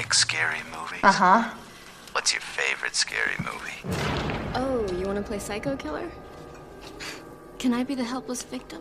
like scary movies? Uh huh. What's your favorite scary movie? Oh, you want to play Psycho Killer? Can I be the helpless victim?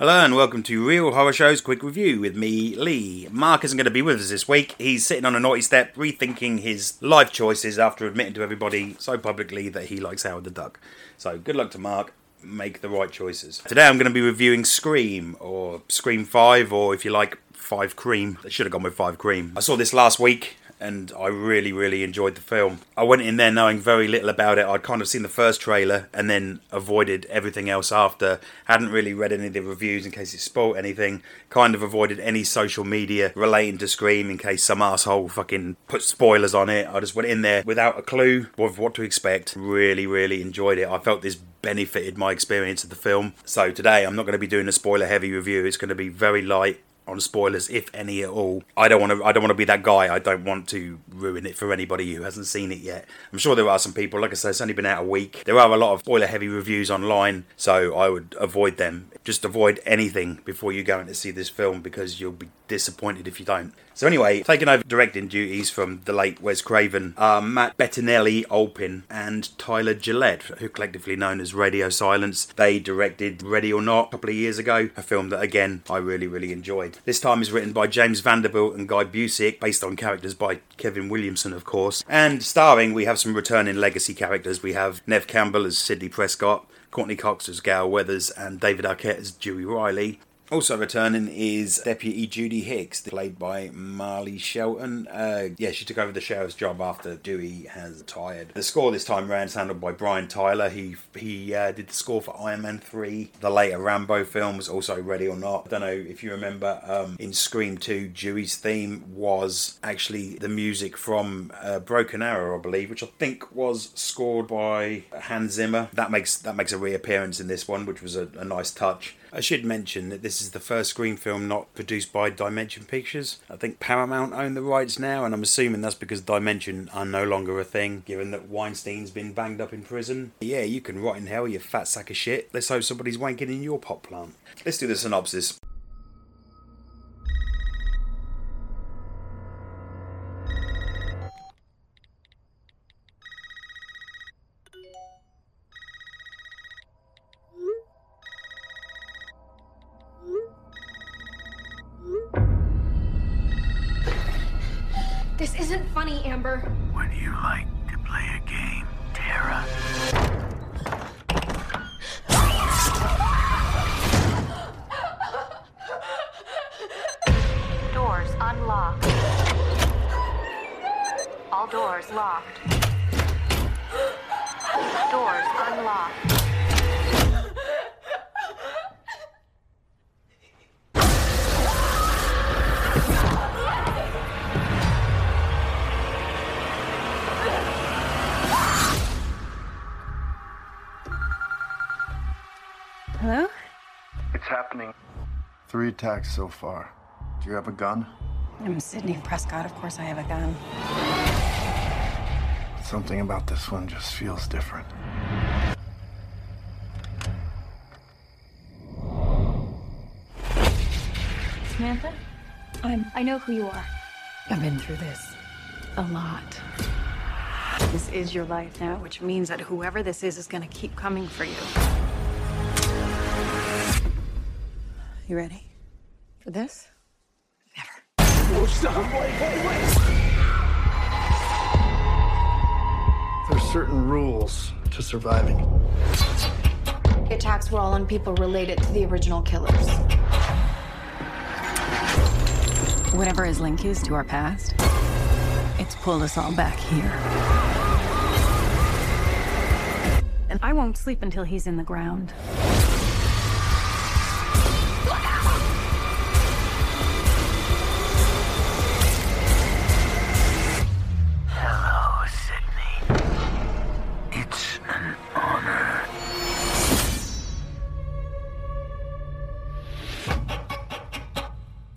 Hello and welcome to Reel Horror Show's quick review with me, Lee. Mark isn't going to be with us this week. He's sitting on a naughty step, rethinking his life choices after admitting to everybody so publicly that he likes Howard the Duck. So good luck to Mark. Make the right choices. Today I'm going to be reviewing Scream, or Scream 5, or if you like, 5 Cream. They should have gone with 5 Cream. I saw this last week and I really, really enjoyed the film. I went in there knowing very little about it. I'd kind of seen the first trailer and then avoided everything else after. Hadn't really read any of the reviews in case it spoilt anything. Kind of avoided any social media relating to Scream in case some asshole fucking put spoilers on it. I just went in there without a clue of what to expect. Really, really enjoyed it. I felt this benefited my experience of the film. So today I'm not going to be doing a spoiler heavy review. It's going to be very light on spoilers, if any at all. I don't want to. I don't want to be that guy. I don't want to ruin it for anybody who hasn't seen it yet. I'm sure there are some people. Like I said, it's only been out a week. There are a lot of spoiler-heavy reviews online, so I would avoid them. Just avoid anything before you go in to see this film because you'll be disappointed if you don't. So anyway, taking over directing duties from the late Wes Craven Matt Bettinelli Olpin and Tyler Gillett, who collectively known as Radio Silence. They directed Ready or Not a couple of years ago, a film that again I really really enjoyed. This time is written by James Vanderbilt and Guy Busick, based on characters by Kevin Williamson, of course, and starring we have some returning legacy characters. We have Neve Campbell as Sidney Prescott. Courteney Cox as Gail Weathers and David Arquette as Dewey Riley. Also returning is Deputy Judy Hicks, played by Marley Shelton. Uh, yeah, she took over the sheriff's job after Dewey has retired. The score this time around is handled by Brian Tyler. He he uh, did the score for Iron Man 3, the later Rambo films, also Ready or Not. I don't know if you remember um, in Scream 2, Dewey's theme was actually the music from uh, Broken Arrow, I believe, which I think was scored by Hans Zimmer. That makes that makes a reappearance in this one, which was a, a nice touch. I should mention that this is the first Scream film not produced by Dimension Pictures. I think Paramount own the rights now, and I'm assuming that's because Dimension are no longer a thing, given that Weinstein's been banged up in prison. Yeah, you can rot in hell, you fat sack of shit. Let's hope somebody's wanking in your pot plant. Let's do the synopsis. This isn't funny, Amber. Would you like to play a game, Tara? Doors unlocked. All doors locked. Doors unlocked. Three attacks so far. Do you have a gun? I'm Sidney Prescott. Of course, I have a gun. Something about this one just feels different. Samantha? I'm. I know who you are. I've been through this a lot. This is your life now, which means that whoever this is is gonna keep coming for you. You ready for this? Never. There's certain rules to surviving. The attacks were all on people related to the original killers. Whatever his link is to our past, it's pulled us all back here. And I won't sleep until he's in the ground.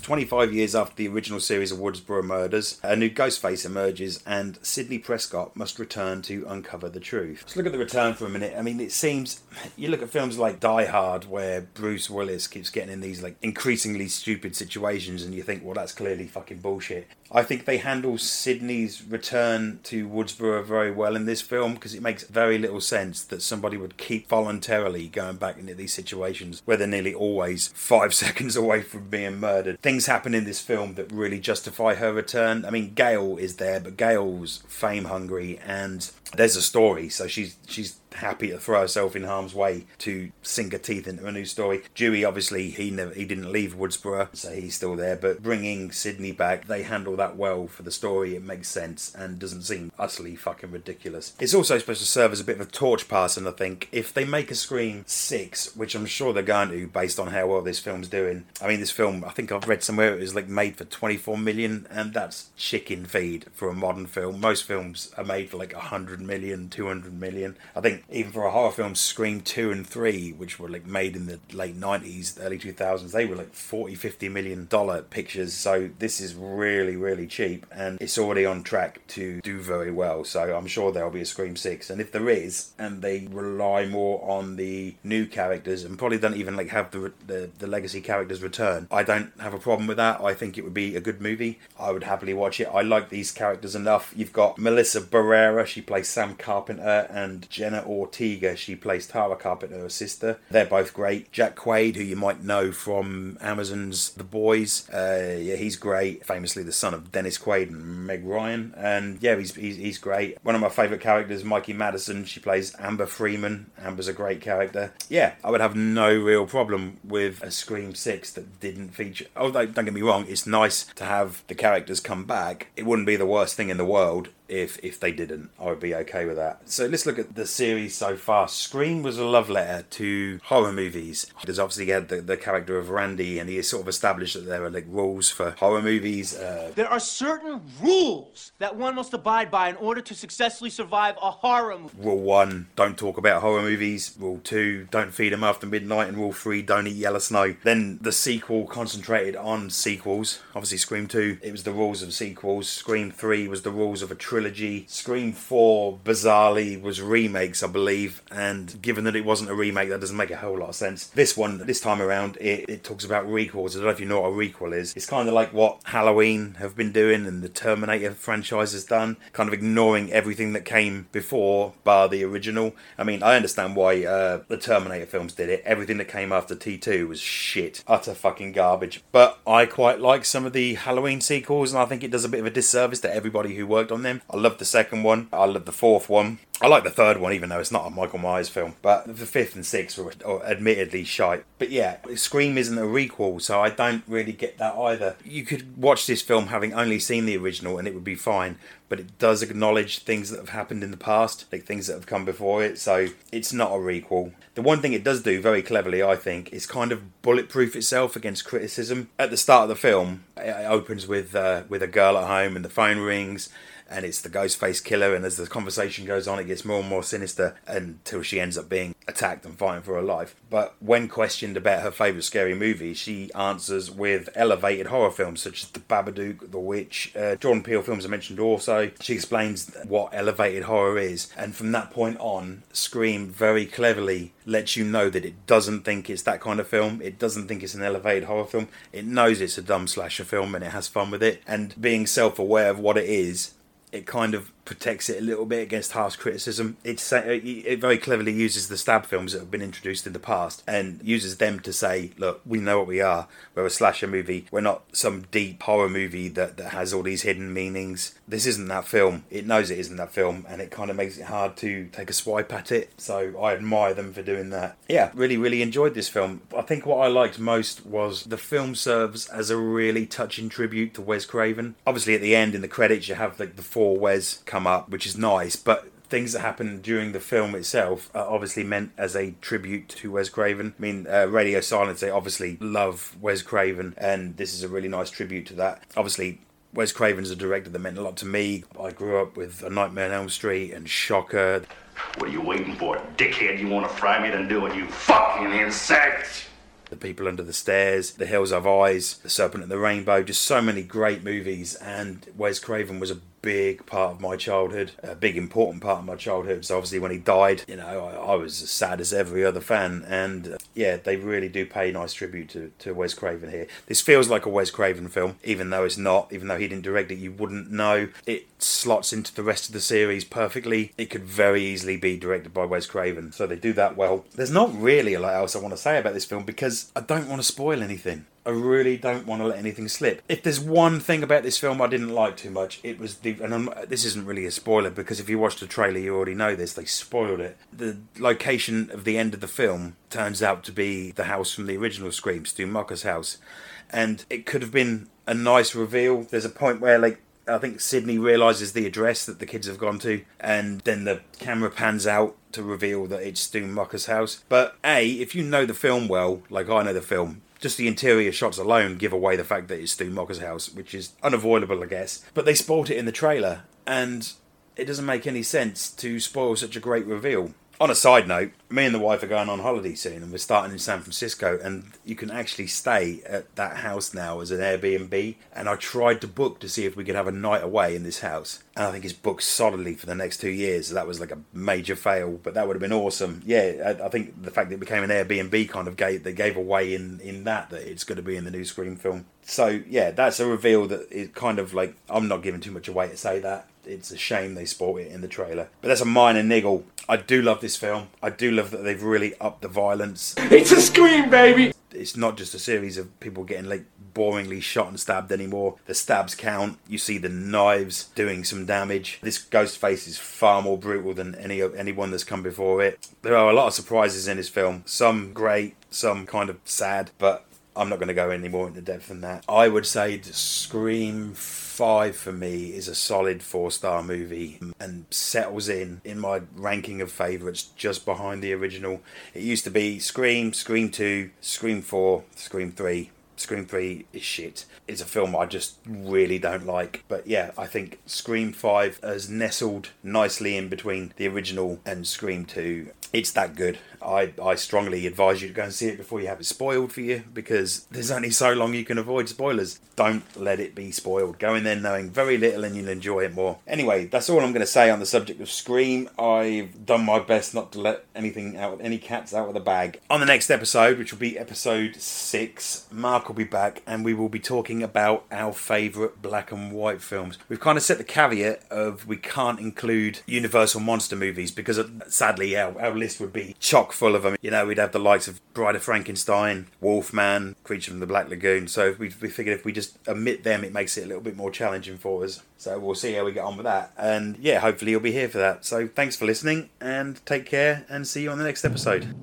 25 years after the original series of Woodsboro murders, a new Ghostface emerges and Sidney Prescott must return to uncover the truth. Let's look at the return for a minute. I mean, it seems, you look at films like Die Hard where Bruce Willis keeps getting in these like increasingly stupid situations and you think, well, that's clearly fucking bullshit. I think they handle Sidney's return to Woodsboro very well in this film because it makes very little sense that somebody would keep voluntarily going back into these situations where they're nearly always five seconds away from being murdered. Things happen in this film that really justify her return. I mean, Gail is there, but Gail's fame hungry and there's a story, so she's she's happy to throw herself in harm's way to sink her teeth into a new story. Dewey, obviously, he never he didn't leave Woodsboro, so he's still there. But bringing Sidney back, they handle that well for the story. It makes sense and doesn't seem utterly fucking ridiculous. It's also supposed to serve as a bit of a torch passing. I think if they make a Scream six, which I'm sure they're going to, based on how well this film's doing. I mean, this film, I think I've read somewhere it was like made for 24 million, and that's chicken feed for a modern film. Most films are made for like 100 million, 200 million. I think even for a horror film, Scream 2 and 3, which were like made in the late 90s, early 2000s, they were like 40, 50 million dollar pictures. So this is really, really cheap and it's already on track to do very well. So I'm sure there'll be a Scream 6. And if there is, and they rely more on the new characters and probably don't even like have the, the, the legacy characters return, I don't have a problem with that. I think it would be a good movie. I would happily watch it. I like these characters enough. You've got Melissa Barrera, she plays Sam Carpenter, and Jenna Ortega, she plays Tara Carpenter, her sister. They're both great. Jack Quaid, who you might know from Amazon's The Boys, uh, yeah, he's great. Famously the son of Dennis Quaid and Meg Ryan, and yeah, he's he's, he's great. One of my favourite characters, Mikey Madison, she plays Amber Freeman. Amber's a great character. Yeah, I would have no real problem with a Scream Six that didn't feature. Although don't get me wrong, it's nice to have the characters come back. It wouldn't be the worst thing in the world if if they didn't. I would be okay with that. So let's look at the series so far. Scream was a love letter to horror movies. There's obviously had the, the character of Randy, and he has sort of established that there are like rules for horror movies. Uh, There are certain rules that one must abide by in order to successfully survive a horror movie. rule one: don't talk about horror movies. Rule two: don't feed them after midnight. And rule three: don't eat yellow snow. Then the sequel concentrated on sequels. Obviously, Scream two, it was the rules of sequels. Scream three was the rules of a trilogy. Scream 4, bizarrely, was remakes, I believe. And given that it wasn't a remake, that doesn't make a whole lot of sense. This one, this time around, it, it talks about requels. I don't know if you know what a requel is. It's kind of like what Halloween have been doing and the Terminator franchise has done, kind of ignoring everything that came before, bar the original. I mean, I understand why uh, the Terminator films did it. Everything that came after T2 was shit. Utter fucking garbage. But I quite like some of the Halloween sequels, and I think it does a bit of a disservice to everybody who worked on them. I love the second one. I love the fourth one. I like the third one, even though it's not a Michael Myers film. But the fifth and sixth were admittedly shite. But yeah, Scream isn't a requel, so I don't really get that either. You could watch this film having only seen the original and it would be fine. But it does acknowledge things that have happened in the past, like things that have come before it, so it's not a requel. The one thing it does do very cleverly, I think, is kind of bulletproof itself against criticism. At the start of the film, it opens with uh, with a girl at home and the phone rings and it's the Ghostface killer. And as the conversation goes on, it gets more and more sinister until she ends up being attacked and fighting for her life. But when questioned about her favourite scary movie, she answers with elevated horror films such as The Babadook, The Witch, uh, Jordan Peele films I mentioned also. She explains what elevated horror is, and from that point on, Scream very cleverly lets you know that it doesn't think it's that kind of film. It doesn't think it's an elevated horror film. It knows it's a dumb slasher film and it has fun with it. And being self aware of what it is, it kind of protects it a little bit against harsh criticism. It's it very cleverly uses the stab films that have been introduced in the past and uses them to say, look, we know what we are. We're a slasher movie. We're not some deep horror movie that, that has all these hidden meanings. This isn't that film. It knows it isn't that film and it kind of makes it hard to take a swipe at it. So I admire them for doing that. Yeah, really, really enjoyed this film. I think what I liked most was the film serves as a really touching tribute to Wes Craven. Obviously, at the end in the credits, you have like the for Wes come up, which is nice, but things that happen during the film itself are obviously meant as a tribute to Wes Craven. I mean, uh, Radio Silence, they obviously love Wes Craven, and this is a really nice tribute to that. Obviously, Wes Craven's a director that meant a lot to me. I grew up with A Nightmare on Elm Street and Shocker. What are you waiting for, dickhead? You want to fry me? Then do it, you fucking insect! The People Under the Stairs, The Hills Have Eyes, The Serpent and the Rainbow, just so many great movies. And Wes Craven was a big part of my childhood, a big important part of my childhood. So obviously when he died, you know, I, I was as sad as every other fan. And uh, yeah, they really do pay nice tribute to, to Wes Craven here. This feels like a Wes Craven film, even though it's not, even though he didn't direct it, you wouldn't know. It slots into the rest of the series perfectly. It could very easily be directed by Wes Craven. So they do that well. There's not really a lot else I want to say about this film because I don't want to spoil anything. I really don't want to let anything slip. If there's one thing about this film I didn't like too much, it was the. And I'm, this isn't really a spoiler because if you watched the trailer, you already know this. They spoiled it. The location of the end of the film turns out to be the house from the original Scream, Stu Macher's house, and it could have been a nice reveal. There's a point where like I think Sidney realizes the address that the kids have gone to, and then the camera pans out to reveal that it's Stu Macher's house. But A, if you know the film well, like I know the film, just the interior shots alone give away the fact that it's Stu Macher's house, which is unavoidable, I guess. But they spoiled it in the trailer, and it doesn't make any sense to spoil such a great reveal. On a side note, me and the wife are going on holiday soon, and we're starting in San Francisco, and you can actually stay at that house now as an Airbnb. And I tried to book to see if we could have a night away in this house, and I think it's booked solidly for the next two years. So that was like a major fail, but that would have been awesome. Yeah, I, I think the fact that it became an Airbnb kind of gave they gave away in in that that it's going to be in the new Scream film. So yeah, that's a reveal that is kind of like I'm not giving too much away to say that it's a shame they spoiled it in the trailer. But that's a minor niggle. I do love this film. I do love that they've really upped the violence. It's a scream, baby! It's not just a series of people getting like boringly shot and stabbed anymore. The stabs count. You see the knives doing some damage. This ghost face is far more brutal than any anyone that's come before it. There are a lot of surprises in this film. Some great, some kind of sad, but I'm not going to go any more into depth than that. I would say Scream 5 for me is a solid four star movie and settles in in my ranking of favourites just behind the original. It used to be Scream, Scream 2, Scream 4, Scream 3. Scream 3 is shit. It's a film I just really don't like. But yeah, I think Scream 5 has nestled nicely in between the original and Scream 2. It's that good. I, I strongly advise you to go and see it before you have it spoiled for you because there's only so long you can avoid spoilers. Don't let it be spoiled. Go in there knowing very little and you'll enjoy it more. Anyway, that's all I'm going to say on the subject of Scream. I've done my best not to let anything out, any cats out of the bag. On the next episode, which will be episode six, Mark will be back and we will be talking about our favourite black and white films. We've kind of set the caveat of we can't include Universal monster movies because uh, sadly our, our list would be chock full of them. You know, we'd have the likes of Bride of Frankenstein, Wolfman, Creature from the Black Lagoon. So we, we figured if we just omit them, it makes it a little bit more challenging for us. So we'll see how we get on with that. And yeah, hopefully you'll be here for that. So thanks for listening and take care and see you on the next episode.